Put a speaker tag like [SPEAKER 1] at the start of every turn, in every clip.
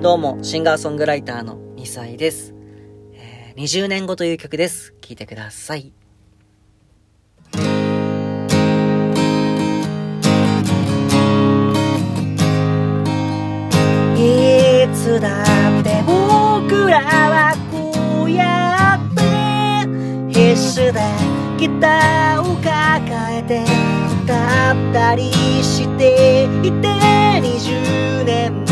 [SPEAKER 1] どうも、シンガーソングライターの2歳です。えー20年後という曲です。聴いてください。いつだって僕らはこうやって必死でギターを抱えて歌ったりしていて20年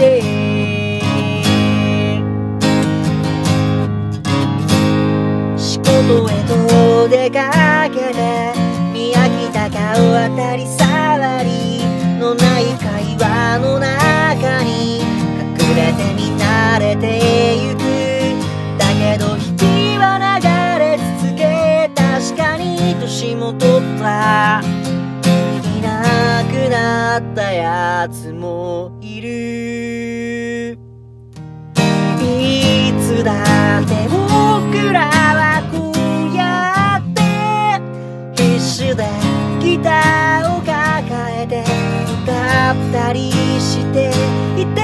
[SPEAKER 1] て仕事へと出かけて見飽きた顔当たり障りのない会話の中に隠れて見慣れてゆくだけど日々は流れ続け確かに年も取ったいなくなったやつもいるつだ。って僕らはこうやって必死でギターを抱えて歌ったりしていて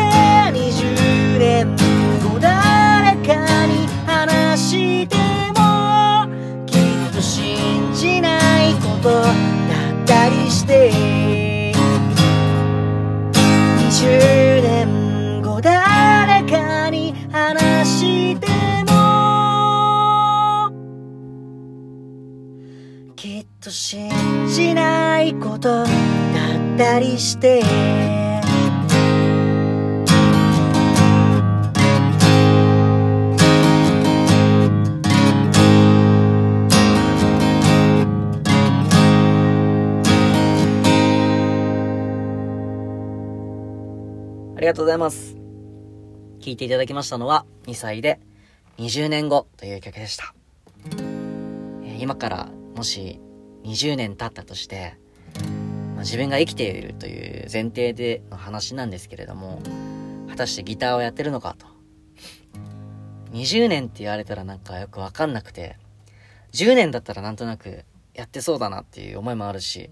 [SPEAKER 1] 20年後誰かに話してもきっと信じないことだったりして。20きっと信じないことだったりしてありがとうございます。聴いていただきましたのは2歳で20年後という曲でした。今からもし20年経ったとして、まあ自分が生きているという前提での話なんですけれども、果たしてギターをやってるのかと。20年って言われたらなんかよくわかんなくて、10年だったらなんとなくやってそうだなっていう思いもあるし、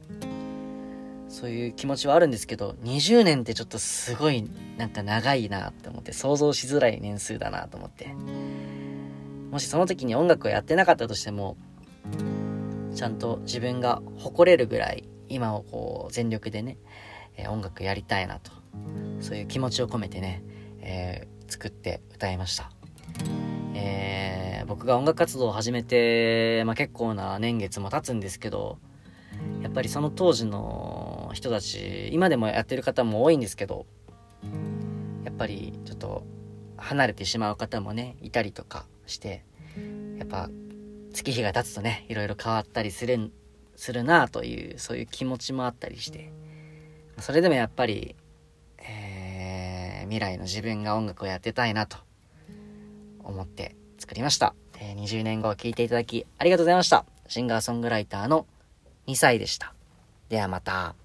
[SPEAKER 1] そういう気持ちはあるんですけど、20年ってちょっとすごいなんか長いなって思って、想像しづらい年数だなと思って。もしその時に音楽をやってなかったとしても、ちゃんと自分が誇れるぐらい、今をこう全力でね、えー音楽やりたいなと。そういう気持ちを込めてね、えー作って歌いました。えー僕が音楽活動を始めて、まあ、結構な年月も経つんですけど、やっぱりその当時の人たち今でもやってる方も多いんですけどやっぱりちょっと離れてしまう方もねいたりとかしてやっぱ月日が経つとねいろいろ変わったりするするなというそういう気持ちもあったりしてそれでもやっぱり、えー未来の自分が音楽をやってたいなと思って作りました、えー20年後を聴いていただきありがとうございましたシンガーソングライターの2歳でした。ではまた。